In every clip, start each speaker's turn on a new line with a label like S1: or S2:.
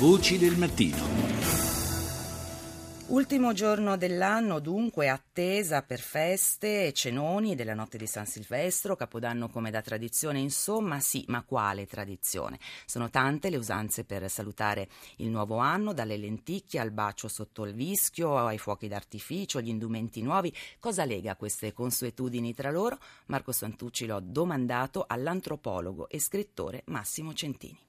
S1: Voci del mattino.
S2: Ultimo giorno dell'anno, dunque, attesa per feste e cenoni della notte di San Silvestro, Capodanno come da tradizione, insomma, sì, ma quale tradizione? Sono tante le usanze per salutare il nuovo anno, dalle lenticchie al bacio sotto il vischio, ai fuochi d'artificio, agli indumenti nuovi. Cosa lega queste consuetudini tra loro? Marco Santucci l'ho domandato all'antropologo e scrittore Massimo Centini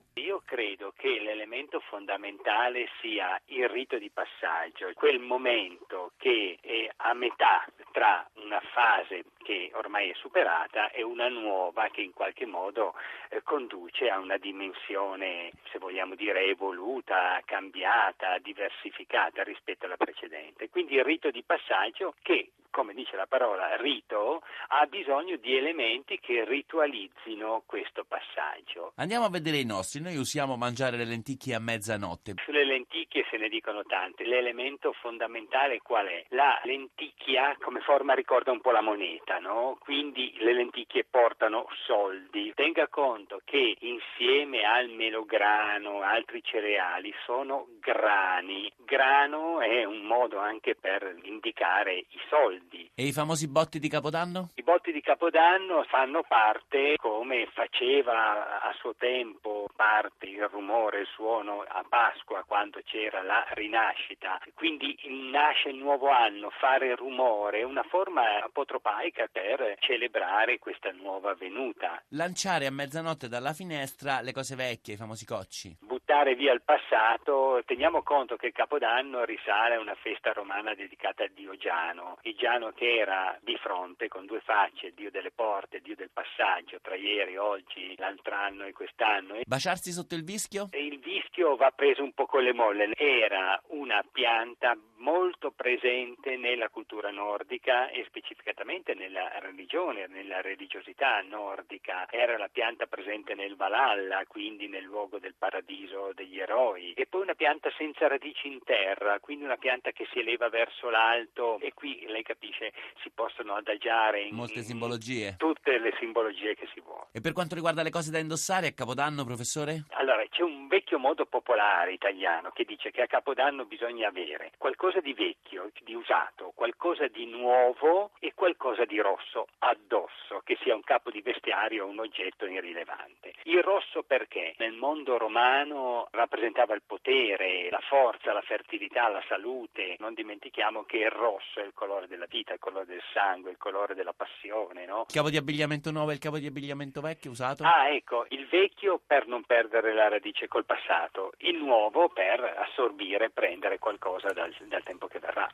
S3: l'elemento fondamentale sia il rito di passaggio, quel momento che è a metà tra una fase che ormai è superata e una nuova che in qualche modo eh, conduce a una dimensione, se vogliamo dire, evoluta, cambiata, diversificata rispetto alla precedente. Quindi il rito di passaggio che come dice la parola rito, ha bisogno di elementi che ritualizzino questo passaggio.
S4: Andiamo a vedere i nostri. Noi usiamo mangiare le lenticchie a mezzanotte.
S3: Sulle lenticchie se ne dicono tante. L'elemento fondamentale qual è? La lenticchia come forma ricorda un po' la moneta, no? Quindi le lenticchie portano soldi. Tenga conto che insieme al melograno, altri cereali, sono grani. Grano è un modo anche per indicare i soldi soldi.
S4: E i famosi botti di Capodanno?
S3: I botti di Capodanno fanno parte, come faceva a suo tempo parte il rumore, il suono a Pasqua quando c'era la rinascita. Quindi nasce il nuovo anno, fare rumore è una forma apotropaica per celebrare questa nuova venuta.
S4: Lanciare a mezzanotte dalla finestra le cose vecchie, i famosi cocci.
S3: Buttare via il passato, teniamo conto che il Capodanno risale a una festa romana dedicata a Dio Giano. Il Giano che era di fronte con due facce, Dio delle porte, Dio del passaggio, tra ieri, oggi, l'altro anno e quest'anno.
S4: Baciarsi sotto il vischio?
S3: Il vischio va preso un po' con le molle. Era una pianta molto presente nella cultura nordica e specificatamente nella religione, nella religiosità nordica. Era la pianta presente nel Valhalla, quindi nel luogo del paradiso degli eroi. E poi una pianta senza radici in terra, quindi una pianta che si eleva verso l'alto e qui lei capisce si possono adagiare in
S4: molte simbologie.
S3: Tutte le simbologie che si vuole.
S4: E per quanto riguarda le cose da indossare a Capodanno, professore?
S3: Allora, c'è un vecchio modo popolare italiano che dice che a Capodanno bisogna avere qualcosa di vecchio, di usato, qualcosa di nuovo e qualcosa di rosso addosso, che sia un capo di vestiario o un oggetto irrilevante. Il rosso perché nel mondo romano rappresentava il potere, la forza, la fertilità, la salute. Non dimentichiamo che il rosso è il colore della vita, il colore del sangue, il colore della passione, no?
S4: Il capo di abbigliamento nuovo e il capo di abbigliamento vecchio usato?
S3: Ah, ecco, il vecchio per non perdere la radice col passato, il nuovo per assorbire prendere qualcosa dal, dal tempo che verrà.